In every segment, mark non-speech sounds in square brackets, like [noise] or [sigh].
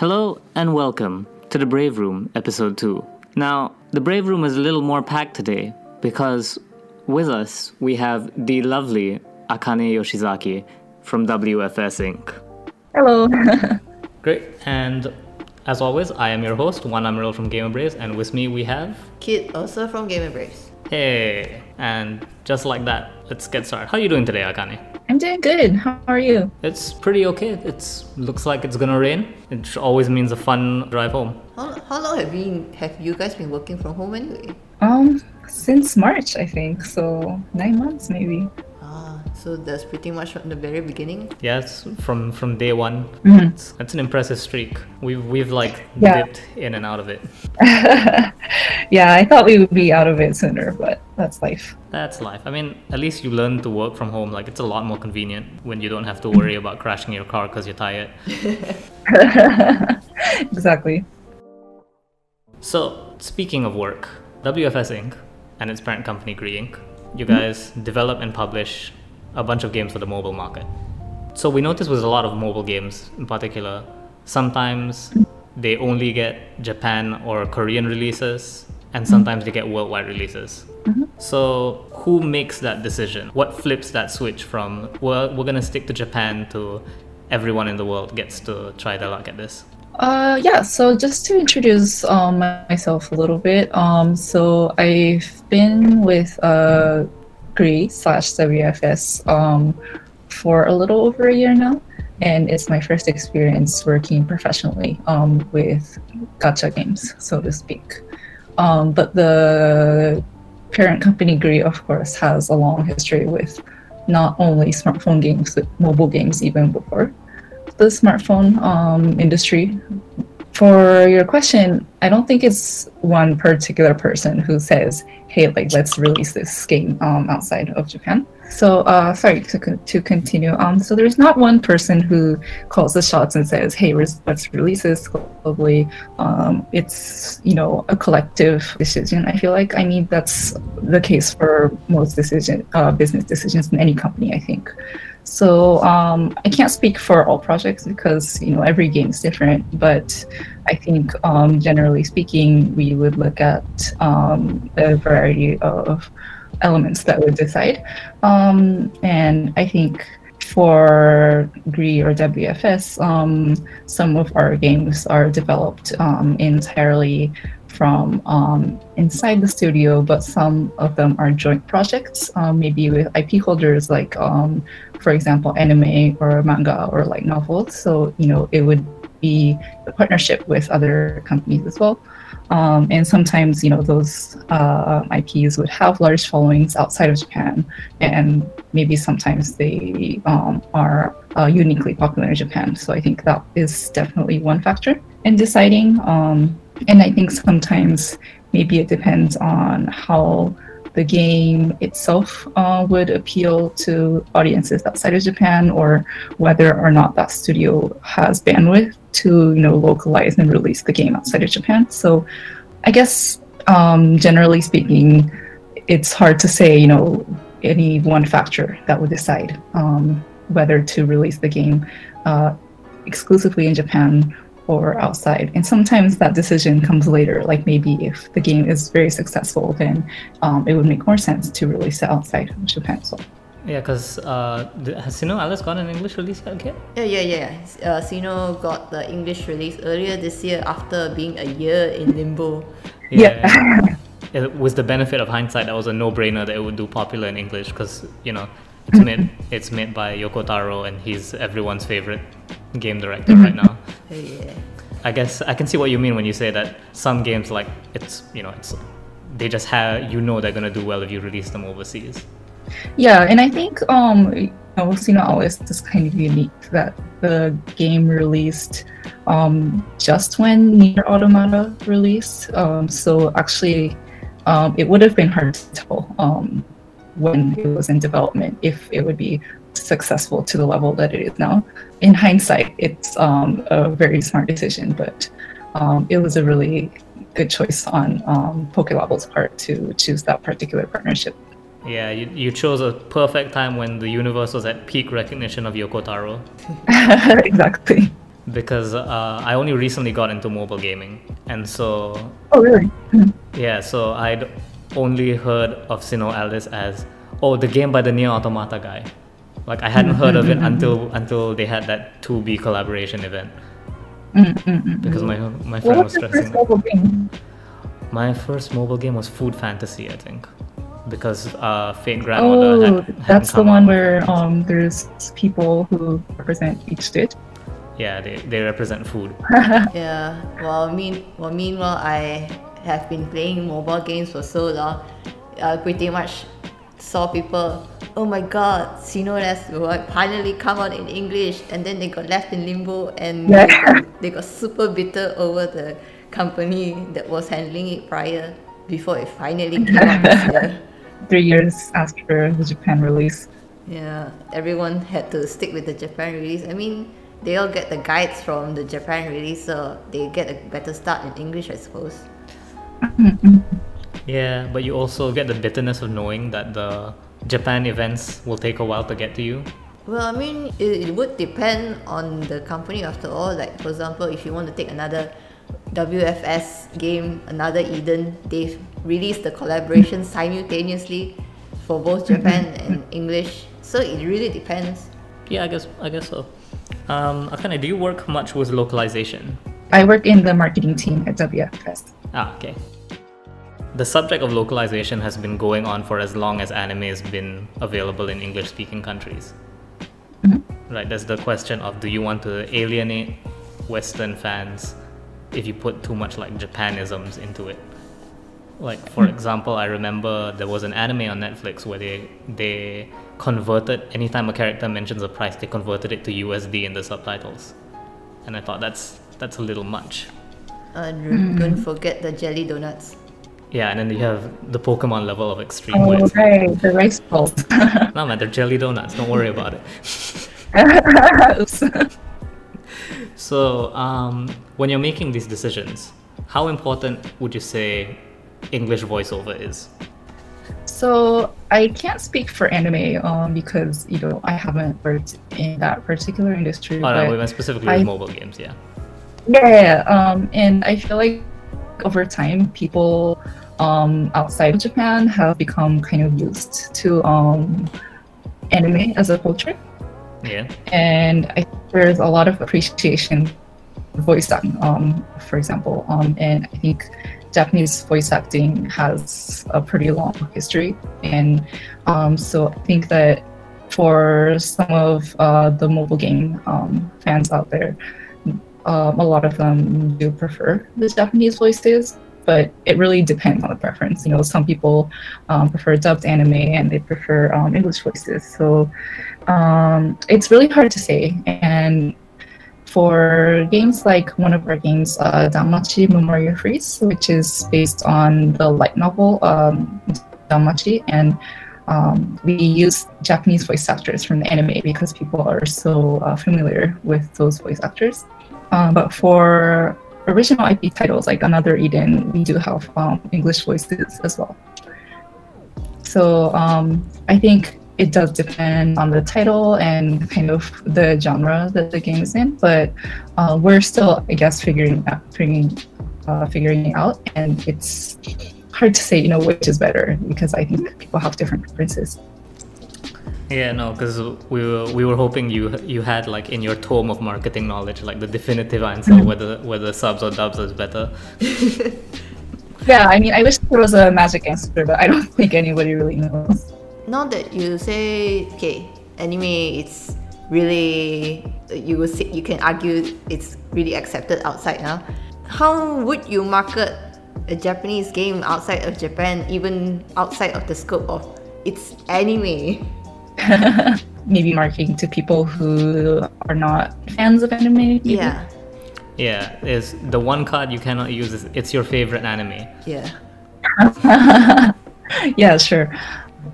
Hello and welcome to the Brave Room, episode 2. Now, the Brave Room is a little more packed today because with us we have the lovely Akane Yoshizaki from WFS Inc. Hello. [laughs] Great, and as always, I am your host, Juan Amaral from Gamer Braves, and with me we have. Kit, also from Gamer Braves. Hey, and just like that, let's get started. How are you doing today, Akane? I'm doing good. How are you? It's pretty okay. It's looks like it's gonna rain. It always means a fun drive home. How, how long have you have you guys been working from home anyway? Um, since March, I think. So nine months, maybe. So that's pretty much from the very beginning. Yes, from from day one. Mhm. It's, it's an impressive streak. We've we've like Yeah. dipped in and out of it. [laughs] yeah, I thought we would be out of it sooner, but that's life. That's life. I mean, at least you learn to work from home. Like it's a lot more convenient when you don't have to worry about crashing your car because you're tired. [laughs] exactly. So, speaking of work, WFS Inc. and its parent company Gree Inc. You guys develop and publish a bunch of games for the mobile market. So we noticed with a lot of mobile games in particular, sometimes they only get Japan or Korean releases, and sometimes they get worldwide releases. So who makes that decision? What flips that switch from we're, we're gonna stick to Japan to everyone in the world gets to try their luck at this? Uh, yeah, so just to introduce um, myself a little bit, um, so I've been with uh, Gree slash WFS um, for a little over a year now, and it's my first experience working professionally um, with gacha games, so to speak. Um, but the parent company Gree, of course, has a long history with not only smartphone games, but mobile games even before the smartphone um, industry. For your question, I don't think it's one particular person who says, "Hey, like let's release this game um, outside of Japan." So, uh, sorry to to continue. Um, so there's not one person who calls the shots and says, "Hey, let's release this globally." Um, it's you know a collective decision. I feel like I mean that's the case for most decision uh, business decisions in any company. I think. So um, I can't speak for all projects because you know every game is different. But I think um, generally speaking, we would look at um, a variety of elements that would decide. Um, and I think for Gree or WFS, um, some of our games are developed um, entirely from um, inside the studio, but some of them are joint projects, um, maybe with IP holders like, um, for example, anime or manga or like novels. So, you know, it would be a partnership with other companies as well. Um, and sometimes, you know, those uh, IPs would have large followings outside of Japan, and maybe sometimes they um, are uh, uniquely popular in Japan. So I think that is definitely one factor in deciding. Um, and I think sometimes maybe it depends on how the game itself uh, would appeal to audiences outside of Japan, or whether or not that studio has bandwidth to you know localize and release the game outside of Japan. So, I guess um, generally speaking, it's hard to say you know any one factor that would decide um, whether to release the game uh, exclusively in Japan or outside. And sometimes that decision comes later. Like maybe if the game is very successful, then um, it would make more sense to release it outside of Japan. So Yeah, because uh, th- has Sino Alice got an English release yet? Okay. Yeah, yeah, yeah. Uh, Sino got the English release earlier this year after being a year in limbo. yeah, [laughs] It was the benefit of hindsight. That was a no-brainer that it would do popular in English because you know it's [laughs] made it's made by Yoko Taro and he's everyone's favorite game director right now. [laughs] Yeah. I guess I can see what you mean when you say that some games like it's you know it's they just have you know they're gonna do well if you release them overseas. yeah, and I think um, you know, Sino Alice is kind of unique that the game released um, just when Nier Automata released. Um, so actually, um, it would have been hard to tell um, when it was in development if it would be successful to the level that it is now. In hindsight, it's um, a very smart decision, but um, it was a really good choice on um, part to choose that particular partnership. Yeah, you, you chose a perfect time when the universe was at peak recognition of Yoko Taro. [laughs] exactly. because uh, I only recently got into mobile gaming, and so Oh, really? yeah, so I'd only heard of Sino Alice as oh the game by the Nier Automata guy. Like I hadn't heard of it mm-hmm. until until they had that 2B collaboration event mm, mm, mm, because my my What friend was was your stressing. first mobile game? My first mobile game was Food Fantasy, I think, because uh, Fate Grand Order Oh, had, hadn't that's the one out. where um there's people who represent each state. yeah they, they represent food. [laughs] Yeah. Well, mean well meanwhile I have been playing mobile games for so long. I pretty much saw people. Oh my God, Sinodes will finally come out in English, and then they got left in limbo, and Yeah. they, got, they got super bitter over the company that was handling it prior before it finally came out. [laughs] Three years after the Japan release. Yeah, everyone had to stick with the Japan release. I mean, they all get the guides from the Japan release, so they get a better start in English, I suppose. Mm-hmm. Yeah, but you also get the bitterness of knowing that the Japan events will take a while to get to you. Well, I mean, it, it would depend on the company after all. Like, for example, if you want to take another WFS game, another Eden, they've released the collaboration simultaneously for both Japan [laughs] and English. So it really depends. Yeah, I guess I guess so. Um, Akane, do you work much with localization? I work in the marketing team at WFS. Ah, okay. The subject of localization has been going on for as long as anime has been available in English speaking countries. Mm-hmm. Right, there's the question of do you want to alienate Western fans if you put too much like Japanisms into it? Like for mm-hmm. example, I remember there was an anime on Netflix where they they converted anytime a character mentions a price, they converted it to USD in the subtitles. And I thought that's that's a little much. Uh, and don't mm-hmm. forget the jelly donuts. Yeah, and then you have the Pokemon level of extreme Oh, right, the rice balls. [laughs] no man, they're jelly donuts. Don't worry about it. Oops. [laughs] So, um, when you're making these decisions, how important would you say English voiceover is? So I can't speak for anime um, because you know I haven't worked in that particular industry. Oh no, but we went specifically I- with mobile games. Yeah. Yeah, yeah, yeah. Um, and I feel like over time, people um, outside of Japan have become kind of used to um, anime as a culture, Yeah. and I think there's a lot of appreciation for voice acting, um, for example. Um, and I think Japanese voice acting has a pretty long history, and um, so I think that for some of uh, the mobile game um, fans out there, um, a lot of them do prefer the Japanese voices, but it really depends on the preference. You know, some people um, prefer dubbed anime and they prefer um, English voices. So um, it's really hard to say. And for games like one of our games, uh, Danmachi Memoria Freeze, which is based on the light novel um, Danmachi, and um, we use Japanese voice actors from the anime because people are so uh, familiar with those voice actors. Um, but for original IP titles like Another Eden, we do have um, English voices as well. So um, I think it does depend on the title and kind of the genre that the game is in, but uh, we're still, I guess, figuring out, figuring, uh, figuring it out, and it's hard to say, you know, which is better because I think people have different preferences. Yeah, no, because we were we were hoping you you had like in your tome of marketing knowledge like the definitive answer mm-hmm. whether whether subs or dubs is better. [laughs] Yeah, I mean, I wish there was a magic answer, but I don't [laughs] think anybody really knows. Now that you say, okay, anime, it's really you will say, you can argue it's really accepted outside now. How would you market a Japanese game outside of Japan, even outside of the scope of it's anime? [laughs] Maybe marketing to people who are not fans of anime. maybe? Yeah, Yeah, is the one card you cannot use is it's your favorite anime. yeah. [laughs] yeah, sure.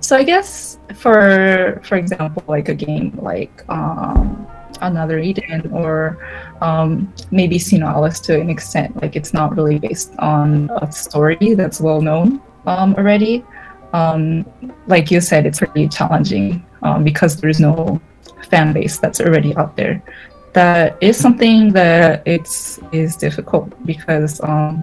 So I guess for for example, like a game like um, Another Eden or um, maybe Sino Alice to an extent, like it's not really based on a story that's well known um, already. Um, like you said, it's pretty challenging um, because there's no fan base that's already out there that is something that it's is difficult because um,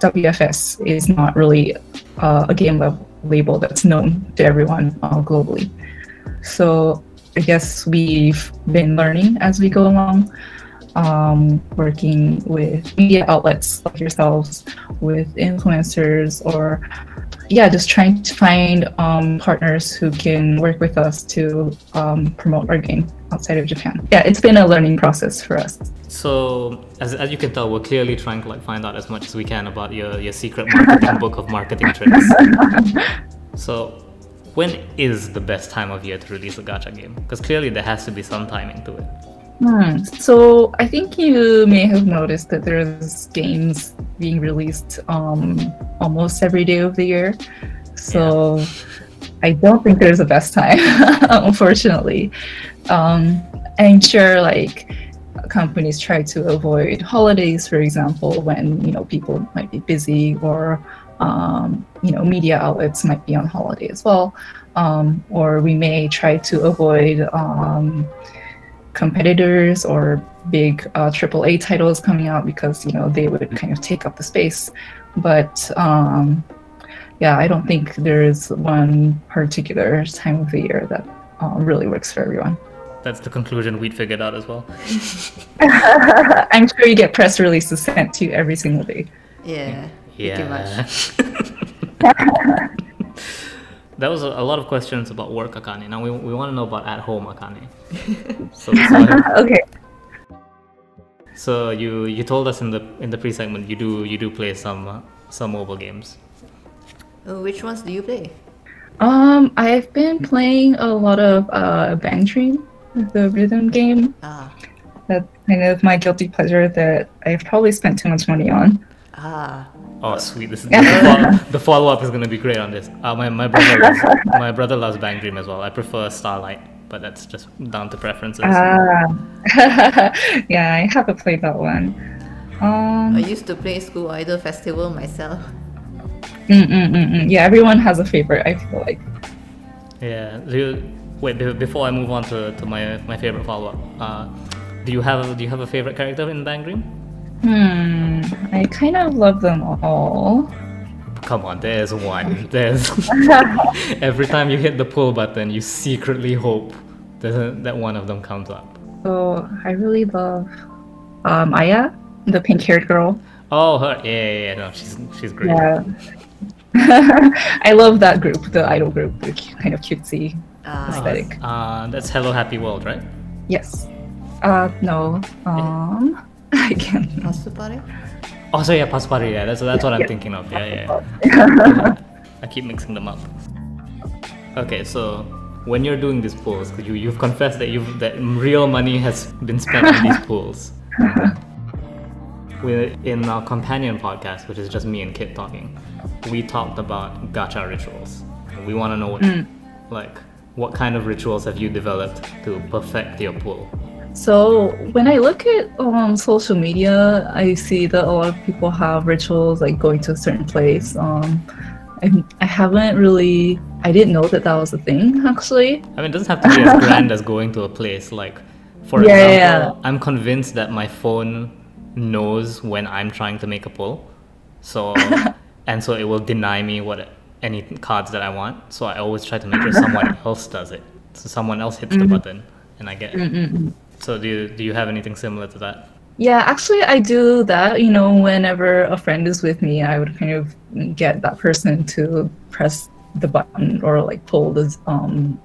WFS is not really uh, a game level label that's known to everyone uh, globally. So I guess we've been learning as we go along, um, working with media outlets like yourselves, with influencers, or yeah, just trying to find um, partners who can work with us to um, promote our game outside of Japan. Yeah, it's been a learning process for us. So, as, as you can tell, we're clearly trying to like find out as much as we can about your, your secret marketing [laughs] book of marketing tricks. [laughs] So, when is the best time of year to release a gacha game? Because clearly there has to be some timing to it. Hmm. So I think you may have noticed that there's games being released um, almost every day of the year. So yeah. I don't think there's a best time, [laughs] unfortunately. Um, I'm sure like companies try to avoid holidays, for example, when you know people might be busy or um, you know media outlets might be on holiday as well, um, or we may try to avoid um, competitors or big uh, AAA titles coming out because you know they would kind of take up the space. But um, yeah, I don't think there is one particular time of the year that uh, really works for everyone. That's the conclusion we'd figured out as well. [laughs] I'm sure you get press releases sent to you every single day. Yeah. Yeah. [laughs] [laughs] That was a, a, lot of questions about work, Akane. Now we, we want to know about at home, Akane. [laughs] so, so [laughs] okay. So you you told us in the in the pre segment you do you do play some uh, some mobile games. Uh, which ones do you play? Um, I've been playing a lot of uh, Bang Dream, the rhythm game. Ah. That's kind of my guilty pleasure that I've probably spent too much money on. Ah. Oh, sweet! This is [laughs] the, follow, up is gonna be great on this. Uh, my my brother loves, [laughs] my brother loves Bang Dream as well. I prefer Starlight, but that's just down to preferences. Ah, [laughs] yeah, I haven't played that one. Um, I used to play School Idol Festival myself. Mm-mm-mm-mm. Yeah, everyone has a favorite. I feel like. Yeah. Do you, wait before I move on to, to my my favorite follow up. Uh, do you have do you have a favorite character in Bang Dream? Hmm, I kind of love them all. Come on, there's one. There's [laughs] every time you hit the pull button, you secretly hope that that one of them comes up. So I really love um, Aya, the pink-haired girl. Oh, her. Yeah, yeah, yeah. No, she's she's great. Yeah. [laughs] I love that group, the idol group, the kind of cutesy uh, aesthetic. Uh, that's Hello Happy World, right? Yes. Uh, no. Um. [laughs] I can't. Pasupare? Oh, so yeah, Pasupare. Yeah, that's that's what I'm thinking of. Yeah, yeah. yeah. [laughs] I keep mixing them up. Okay, so when you're doing these pools, you you've confessed that you've that real money has been spent on these [laughs] pools. We're in our companion podcast, which is just me and Kit talking, we talked about gacha rituals. We want to know what, mm. like, what kind of rituals have you developed to perfect your pool? So when I look at um, social media, I see that a lot of people have rituals like going to a certain place. Um, I, I haven't really, I didn't know that that was a thing [laughs] actually. I mean, it doesn't have to be as grand as going to a place. Like, for yeah, example, yeah. I'm convinced that my phone knows when I'm trying to make a pull. So, [laughs] and so it will deny me what any cards that I want. So I always try to make sure someone [laughs] else does it. So someone else hits mm-hmm. the button and I get it. Mm-hmm. So do you, do you have anything similar to that? Yeah, actually, I do that. You know, whenever a friend is with me, I would kind of get that person to press the button or like pull the um,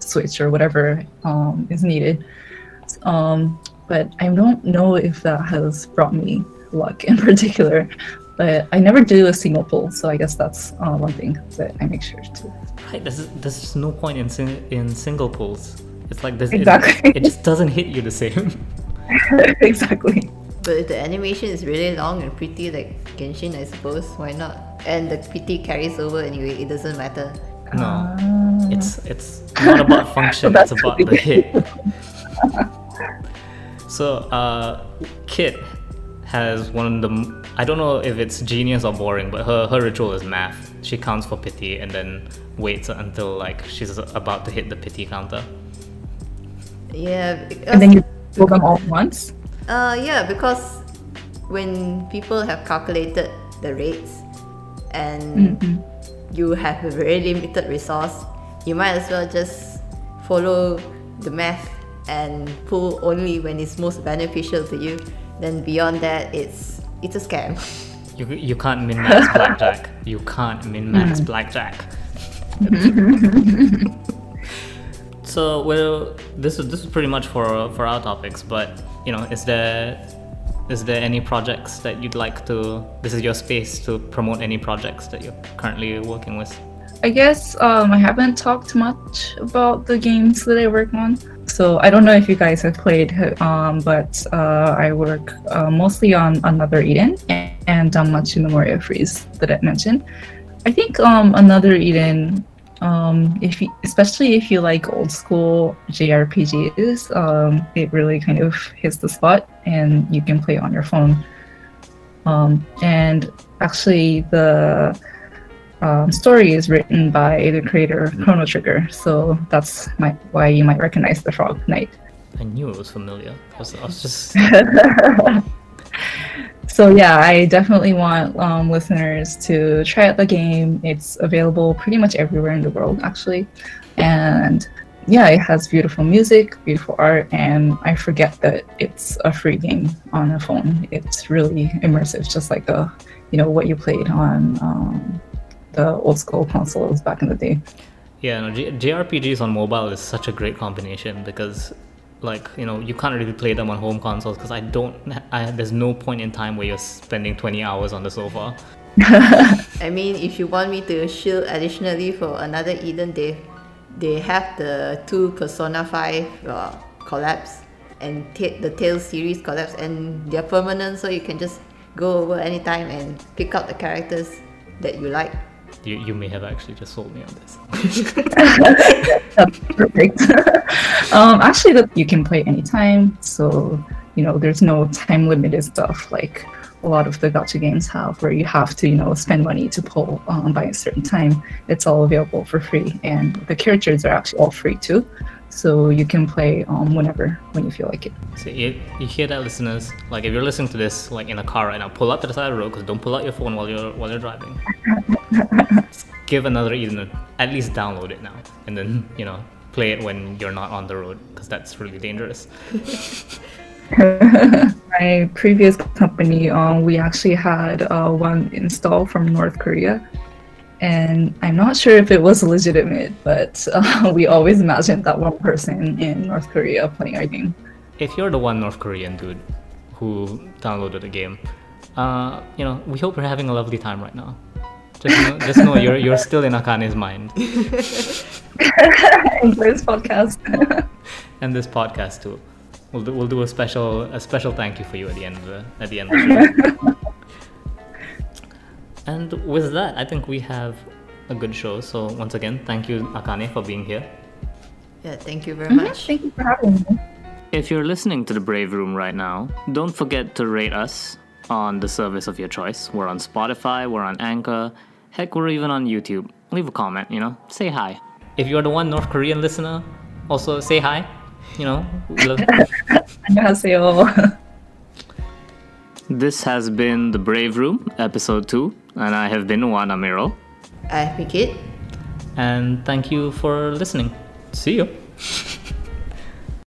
switch or whatever um, is needed. Um, but I don't know if that has brought me luck in [laughs] particular. But I never do a single pull, so I guess that's uh, one thing that I make sure to. Right, there's, there's just no point in sing- in single pulls. It's like this. Exactly. It, it just doesn't hit you the same. [laughs] [laughs] exactly. But if the animation is really long and pretty, like Genshin, I suppose, why not? And the pity carries over anyway. It doesn't matter. No, uh, it's it's not about [laughs] function. it's about the hit. so, uh, Kit has one of the. I don't know if it's genius or boring, but her her ritual is math. She counts for pity and then waits until like she's about to hit the pity counter. Yeah. And then you pull them all at once? Uh, yeah, because when people have calculated the rates and you have a very limited resource, you might as well just follow the math and pull only when it's most beneficial to you. Then beyond that, it's it's a scam. You, you can't min max blackjack. You can't min max blackjack. [laughs] so well, this is this is pretty much for for our topics. But you know, is there is there any projects that you'd like to? This is your space to promote any projects that you're currently working with. I guess um, I haven't talked much about the games that I work on. So I don't know if you guys have played, um, but uh, I work uh, mostly on Another Eden and, and um, Machi Memoria Freeze that I mentioned. I think um, Another Eden, um, if you, especially if you like old school JRPGs, um, it really kind of hits the spot, and you can play on your phone. Um, and actually, the um, story is written by the creator Chrono Trigger, so that's my, why you might recognize the Frog Knight. I knew it was familiar. I was, I was just [laughs] So yeah, I definitely want um, listeners to try out the game. It's available pretty much everywhere in the world, actually, and yeah, it has beautiful music, beautiful art, and I forget that it's a free game on a phone. It's really immersive, just like the you know what you played on um, the old school consoles back in the day. Yeah, no, J- JRPGs on mobile is such a great combination because, like, you know, you can't really play them on home consoles because I don't, I, there's no point in time where you're spending 20 hours on the sofa. [laughs] I mean, if you want me to shield additionally for another Eden, they they have the two Persona 5 uh, collabs and ta- the Tales series collabs, and they're permanent, so you can just go over anytime and pick out the characters that you like. You, you may have actually just sold me on this. [laughs] Perfect. um, actually, you can play anytime, so you know there's no time limited stuff like a lot of the gacha games have, where you have to you know spend money to pull um, by a certain time. It's all available for free, and the characters are actually all free too, so you can play um, whenever when you feel like it. So you, you hear that, listeners? Like, if you're listening to this, like in a car right now, pull up to the side of the road because don't pull out your phone while you're while you're driving. Just [laughs] give another Eden, at least download it now, and then you know play it when you're not on the road because that's really dangerous. [laughs] My previous company, um, we actually had uh, one install from North Korea, and I'm not sure if it was legitimate, but uh, [laughs] we always imagined that one person in North Korea playing our game. If you're the one North Korean dude who downloaded the game, uh, you know, we hope you're having a lovely time right now. Just know, just know you're you're still in Akane's mind [laughs] Enjoy this podcast. [laughs] and this podcast too. We'll do, we'll do a special a special thank you for you at the end of the at the end of the show. and with that, I think we have a good show. So once again, thank you Akane for being here. Yeah, thank you very much. Thank you for having me. If you're listening to the Brave Room right now, don't forget to rate us on the service of your choice. We're on Spotify, we're on Anchor, heck, we're even on YouTube. Leave a comment, you know, say hi. If you're the one North Korean listener, also say hi. You know, we love- 안녕하세요. [laughs] [laughs] this has been the Brave Room, episode two, and I have been Juan Amaral. I pick it. And thank you for listening. See you. [laughs]